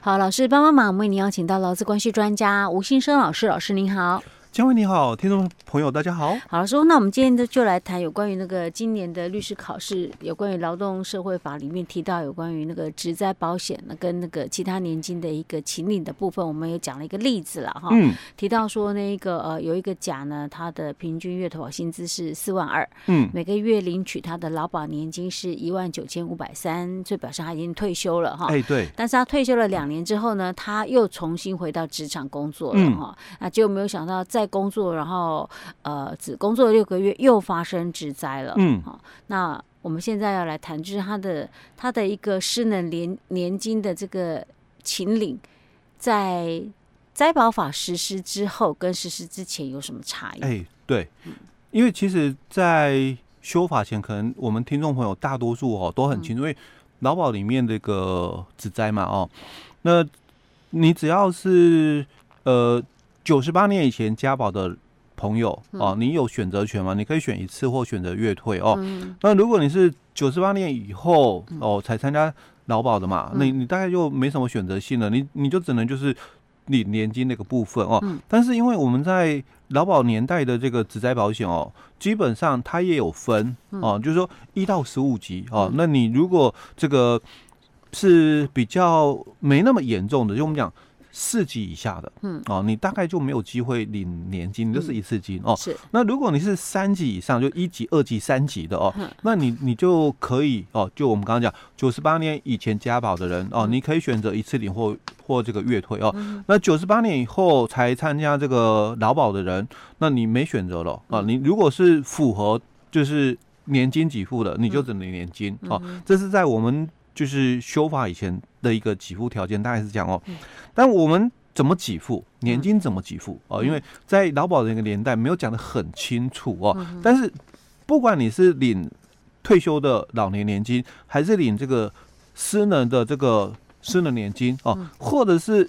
好，老师帮帮忙，为您邀请到劳资关系专家吴新生老师，老师您好。嘉惠你好，听众朋友大家好。好，说那我们今天就就来谈有关于那个今年的律师考试，有关于劳动社会法里面提到有关于那个职灾保险那跟那个其他年金的一个请领的部分，我们也讲了一个例子了哈。嗯。提到说那个呃有一个甲呢，他的平均月投保薪资是四万二，嗯，每个月领取他的劳保年金是一万九千五百三，就表示他已经退休了哈。哎，对。但是他退休了两年之后呢，他又重新回到职场工作了哈。嗯。那就没有想到在工作，然后呃，只工作六个月，又发生职灾了。嗯，好，那我们现在要来谈，就是他的他的一个失能年年金的这个秦岭，在灾保法实施之后跟实施之前有什么差异？哎，对，因为其实，在修法前，可能我们听众朋友大多数哦都很清楚，嗯、因为劳保里面这个职灾嘛，哦，那你只要是呃。九十八年以前加保的朋友哦，你有选择权吗？你可以选一次或选择月退哦。那如果你是九十八年以后哦才参加劳保的嘛，那你，你大概就没什么选择性了，你你就只能就是领年金那个部分哦。但是因为我们在劳保年代的这个职灾保险哦，基本上它也有分哦，就是说一到十五级哦。那你如果这个是比较没那么严重的，就我们讲。四级以下的，嗯，哦，你大概就没有机会领年金，你就是一次金哦。是。那如果你是三级以上，就一级、二级、三级的哦，那你你就可以哦，就我们刚刚讲九十八年以前加保的人哦，你可以选择一次领或或这个月退哦。那九十八年以后才参加这个劳保的人，那你没选择了啊。你如果是符合就是年金给付的，你就只能领年金哦。这是在我们。就是修法以前的一个给付条件，大概是这样哦。但我们怎么给付年金？怎么给付哦？因为在劳保的那个年代没有讲的很清楚哦。但是不管你是领退休的老年年金，还是领这个失能的这个失能年金哦，或者是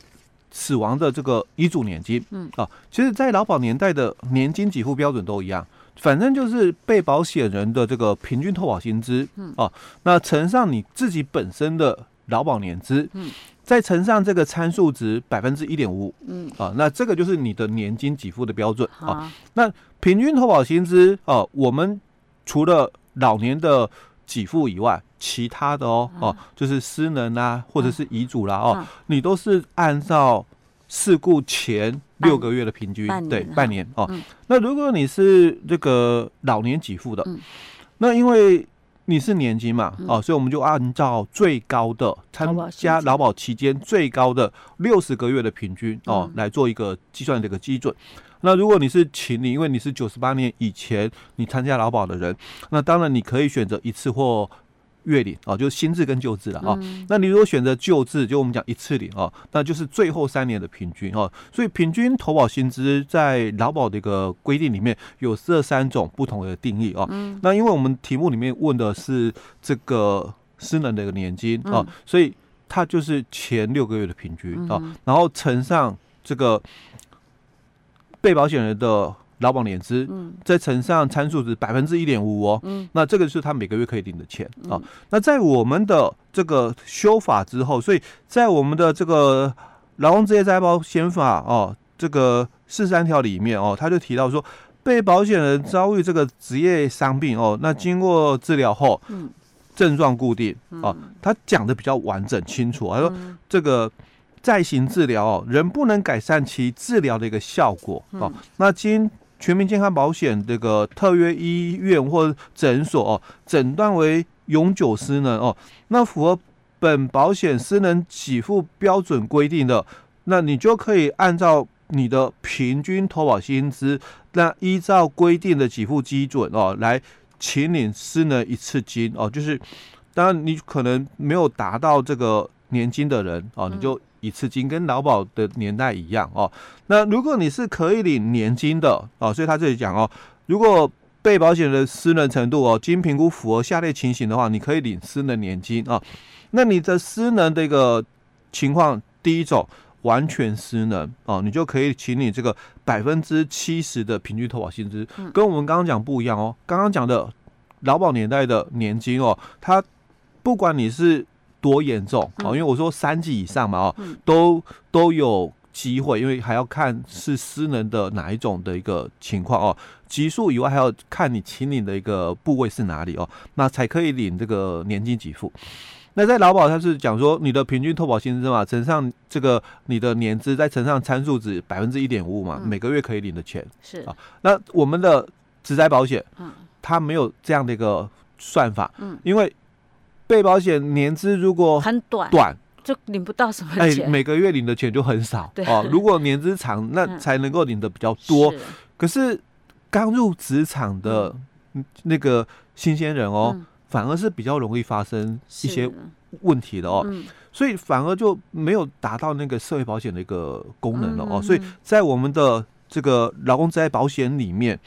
死亡的这个遗嘱年金，嗯啊，其实，在劳保年代的年金给付标准都一样。反正就是被保险人的这个平均投保薪资，嗯。啊，那乘上你自己本身的劳保年资，嗯，再乘上这个参数值百分之一点五，嗯。啊，那这个就是你的年金给付的标准啊。那平均投保薪资啊，我们除了老年的给付以外，其他的哦哦，就是失能啊，或者是遗嘱啦哦，你都是按照事故前。六个月的平均，对，半年哦。那如果你是这个老年给付的，那因为你是年金嘛，哦，所以我们就按照最高的参加劳保期间最高的六十个月的平均哦来做一个计算的这个基准。那如果你是请你，因为你是九十八年以前你参加劳保的人，那当然你可以选择一次或。月领啊，就是新制跟旧制了啊。那你如果选择旧制，就我们讲一次领啊，那就是最后三年的平均哦。所以平均投保薪资在劳保的一个规定里面有这三种不同的定义哦。那因为我们题目里面问的是这个私人的一个年金哦，所以它就是前六个月的平均啊，然后乘上这个被保险人的。劳保年资，再乘上参数值百分之一点五哦，嗯、那这个是他每个月可以领的钱啊。嗯、那在我们的这个修法之后，所以在我们的这个劳工职业灾保险法哦，这个四三条里面哦，他就提到说，被保险人遭遇这个职业伤病哦，那经过治疗后，症状固定哦，他讲的比较完整清楚，他说这个。再行治疗哦，仍不能改善其治疗的一个效果哦。那经全民健康保险这个特约医院或诊所哦，诊断为永久失能哦，那符合本保险失能给付标准规定的，那你就可以按照你的平均投保薪资，那依照规定的给付基准哦，来请领失能一次金哦。就是当然你可能没有达到这个年金的人哦，你就一次金跟劳保的年代一样哦。那如果你是可以领年金的哦，所以他这里讲哦，如果被保险人的失能程度哦，经评估符合下列情形的话，你可以领失能年金啊。那你的失能的一个情况，第一种完全失能哦，你就可以请你这个百分之七十的平均投保薪资，跟我们刚刚讲不一样哦。刚刚讲的劳保年代的年金哦，它不管你是多严重哦，因为我说三级以上嘛哦，都都有机会，因为还要看是失能的哪一种的一个情况哦。级数以外，还要看你请领的一个部位是哪里哦，那才可以领这个年金给付。那在劳保，它是讲说你的平均投保薪资嘛，乘上这个你的年资，再乘上参数值百分之一点五嘛，每个月可以领的钱是啊。那我们的职灾保险，嗯它没有这样的一个算法，嗯，因为被保险年资如果很短，短就领不到什么钱，每个月领的钱就很少哦。如果年资长，那才能够领的比较多。可是刚入职场的那个新鲜人哦。反而是比较容易发生一些问题的哦，嗯、所以反而就没有达到那个社会保险的一个功能了哦，嗯、所以在我们的这个劳工职业保险里面。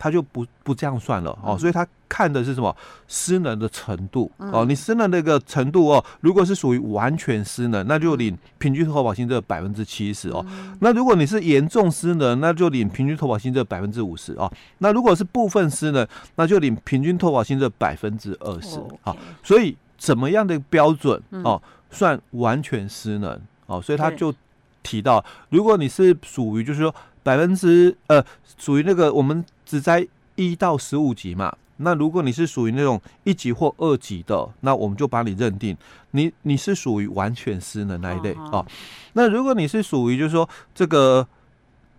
他就不不这样算了哦，所以他看的是什么失能的程度哦，你失能那个程度哦，如果是属于完全失能，那就领平均投保薪资的百分之七十哦。那如果你是严重失能，那就领平均投保薪资的百分之五十哦。那如果是部分失能，那就领平均投保薪资的百分之二十哦。所以怎么样的标准哦，算完全失能哦？所以他就提到，如果你是属于就是说百分之呃，属于那个我们。只在一到十五级嘛，那如果你是属于那种一级或二级的，那我们就把你认定你你是属于完全失能那一类哦，哦。那如果你是属于就是说这个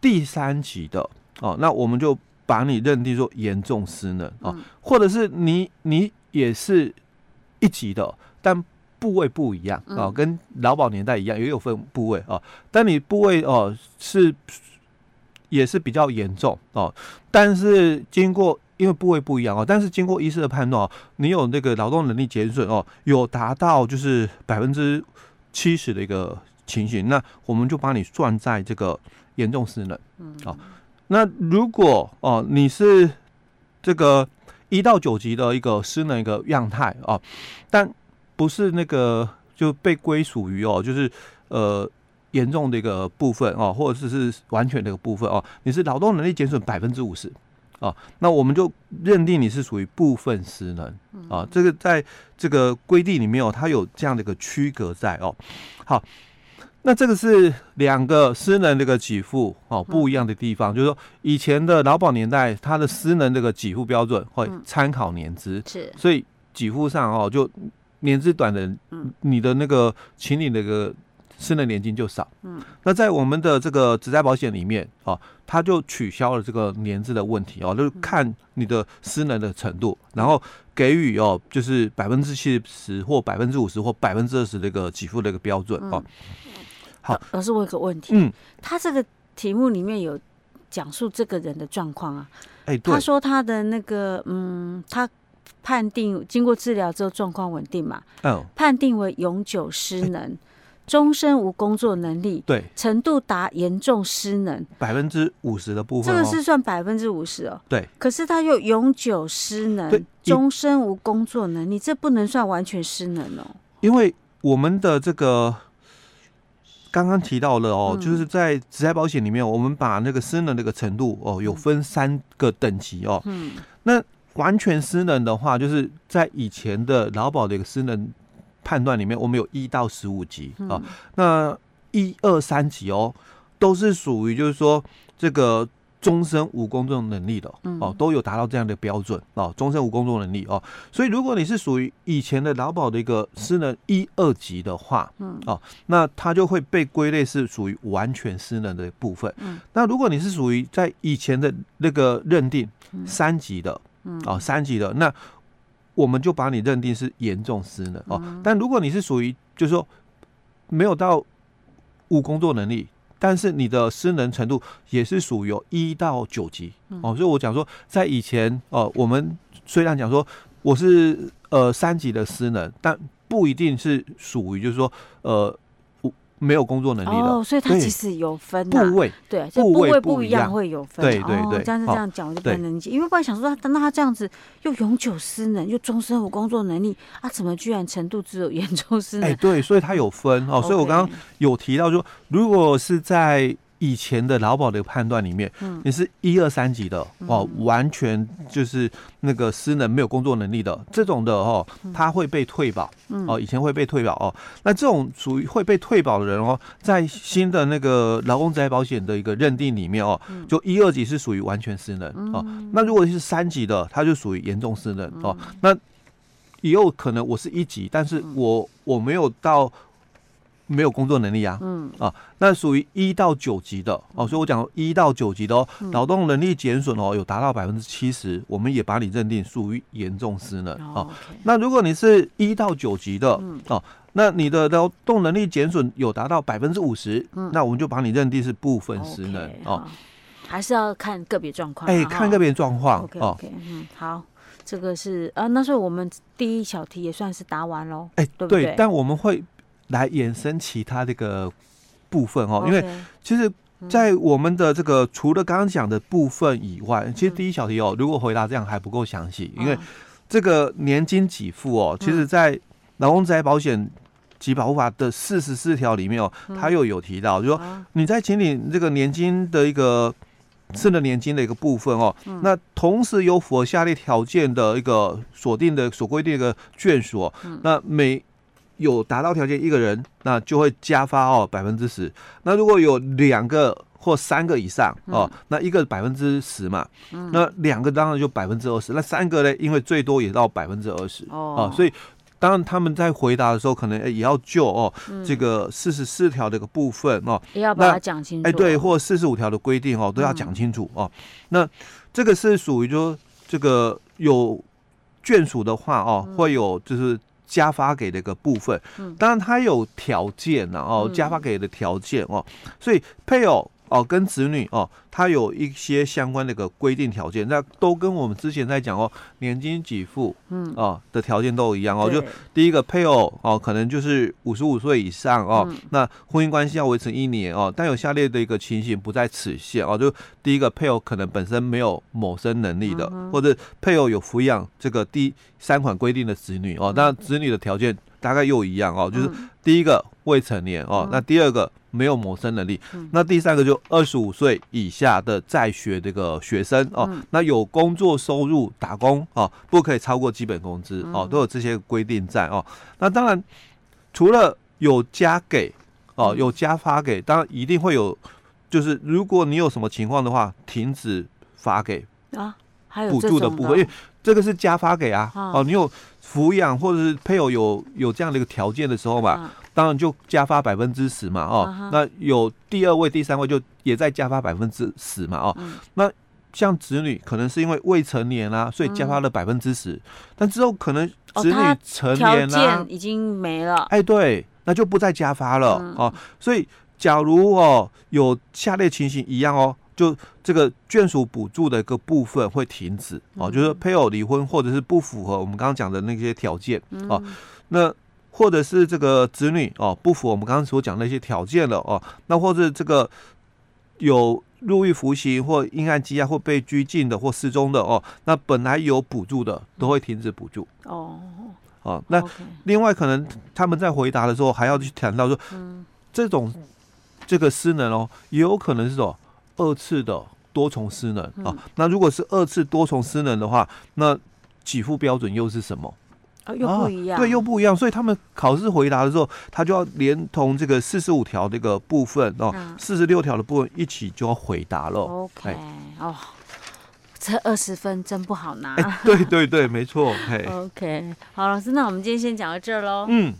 第三级的哦，那我们就把你认定说严重失能哦，或者是你你也是一级的，但部位不一样啊，跟劳保年代一样，也有分部位啊，但你部位哦是。也是比较严重哦，但是经过因为部位不一样哦，但是经过医师的判断哦，你有那个劳动能力减损哦，有达到就是百分之七十的一个情形，那我们就把你算在这个严重失能。嗯，好，那如果哦你是这个一到九级的一个失能一个样态哦，但不是那个就被归属于哦，就是呃。严重的一个部分哦，或者是是完全的一个部分哦，你是劳动能力减损百分之五十哦，那我们就认定你是属于部分失能啊。这个在这个规定里面哦，它有这样的一个区隔在哦。好，那这个是两个失能这个给付哦不一样的地方，就是说以前的劳保年代，它的失能这个给付标准会参考年资，是，所以给付上哦就年资短的，嗯。你的那个请你那个。失能年金就少，嗯，那在我们的这个职灾保险里面，啊，它就取消了这个年资的问题哦，就是看你的失能的程度，然后给予哦，就是百分之七十或百分之五十或百分之二十的一个给付的一个标准哦。好，老师，我有个问题，嗯，他这个题目里面有讲述这个人的状况啊，哎，他说他的那个，嗯，他判定经过治疗之后状况稳定嘛，嗯，判定为永久失能。终身无工作能力，对，程度达严重失能，百分之五十的部分，这个是算百分之五十哦。对，可是他又永久失能，终身无工作能力，这不能算完全失能哦。因为我们的这个刚刚提到了哦，嗯、就是在职业保险里面，我们把那个失能那个程度哦，有分三个等级哦。嗯，那完全失能的话，就是在以前的劳保的一个失能。判断里面，我们有一到十五级啊，嗯、那一二三级哦，都是属于就是说这个终身无工作能力的哦，嗯、都有达到这样的标准哦，终身无工作能力哦，所以如果你是属于以前的劳保的一个失能一二级的话，嗯，哦，那它就会被归类是属于完全失能的部分。嗯，那如果你是属于在以前的那个认定三级的，嗯，哦，三级的那。我们就把你认定是严重失能哦，但如果你是属于就是说没有到无工作能力，但是你的失能程度也是属于有一到九级哦，所以我讲说在以前哦，我们虽然讲说我是呃三级的失能，但不一定是属于就是说呃。没有工作能力了。哦，所以它其实有分部位，对，这部位不一样。会有分，对对对，这样子这样讲我就不能理解，因为不然想说，他，那他这样子又永久失能又终身无工作能力啊，怎么居然程度只有严重失能？哎，对，所以他有分。哦，所以我刚刚有提到说，如果是在以前的劳保的判断里面，嗯，你是一二三级的哦，完全就是那个失能没有工作能力的这种的哦，他会被退保哦，以前会被退保哦。那这种属于会被退保的人哦，在新的那个劳工职灾保险的一个认定里面哦，就一二级是属于完全失能哦。那如果是三级的，他就属于严重失能哦。那也有可能我是一级，但是我我没有到。没有工作能力啊，嗯啊，那属于一到九级的哦，所以我讲一到九级的哦，劳动能力减损哦，有达到百分之七十，我们也把你认定属于严重失能哦。那如果你是一到九级的哦，那你的劳动能力减损有达到百分之五十，那我们就把你认定是部分失能哦。还是要看个别状况，哎，看个别状况哦。嗯，好，这个是啊，那所以我们第一小题也算是答完喽，哎，对不对？但我们会。来衍生其他这个部分哦，因为其实，在我们的这个除了刚刚讲的部分以外，其实第一小题哦，如果回答这样还不够详细，因为这个年金给付哦，其实在劳工职灾保险及保护法的四十四条里面哦，它又有提到，就说你在请领这个年金的一个剩的年金的一个部分哦，那同时有符合下列条件的一个锁定的所规定的一个眷属哦，那每有达到条件一个人，那就会加发哦百分之十。那如果有两个或三个以上哦，那一个百分之十嘛，那两个当然就百分之二十。那三个呢，因为最多也到百分之二十哦。所以当然他们在回答的时候，可能也要就哦这个四十四条的一个部分哦，也要把它讲清楚。哎，对，或四十五条的规定哦，都要讲清楚哦。那这个是属于说这个有眷属的话哦，会有就是。加发给的一个部分，当然它有条件了哦，加发给的条件哦，所以配偶哦跟子女哦，它有一些相关的一个规定条件，那都跟我们之前在讲哦，年金给付嗯。哦的条件都一样哦，就第一个配偶哦，可能就是五十五岁以上哦，那婚姻关系要维持一年哦，但有下列的一个情形不在此限哦，就第一个配偶可能本身没有谋生能力的，或者配偶有抚养这个第三款规定的子女哦，那子女的条件大概又一样哦，就是第一个未成年哦，那第二个。没有谋生能力，那第三个就二十五岁以下的在学这个学生哦，那有工作收入打工哦，不可以超过基本工资哦，都有这些规定在哦。那当然，除了有加给哦，有加发给，当然一定会有，就是如果你有什么情况的话，停止发给啊，还有补助的部分，因为这个是加发给啊。哦，你有抚养或者是配偶有有这样的一个条件的时候嘛。当然就加发百分之十嘛，哦，uh. 那有第二位、第三位就也在加发百分之十嘛，哦，嗯、那像子女可能是因为未成年啊，所以加发了百分之十，嗯、但之后可能子女成年啦、啊，已经没了，哎，对，那就不再加发了，嗯、哦，所以假如哦有下列情形一样哦，就这个眷属补助的一个部分会停止，哦，嗯、就是配偶离婚或者是不符合我们刚刚讲的那些条件，哦，嗯、那。或者是这个子女哦，不符合我们刚刚所讲的那些条件了哦，那或者这个有入狱服刑或因案羁押或被拘禁的或失踪的哦，那本来有补助的都会停止补助哦。哦，那另外可能他们在回答的时候还要去谈到说，这种这个失能哦，也有可能是说二次的多重失能啊。那如果是二次多重失能的话，那给付标准又是什么？哦，又不一样，对，又不一样，所以他们考试回答的时候，他就要连同这个四十五条这个部分哦，四十六条的部分一起就要回答了。OK，哦，这二十分真不好拿。对对对，没错。OK，好，老师，那我们今天先讲到这儿喽。嗯。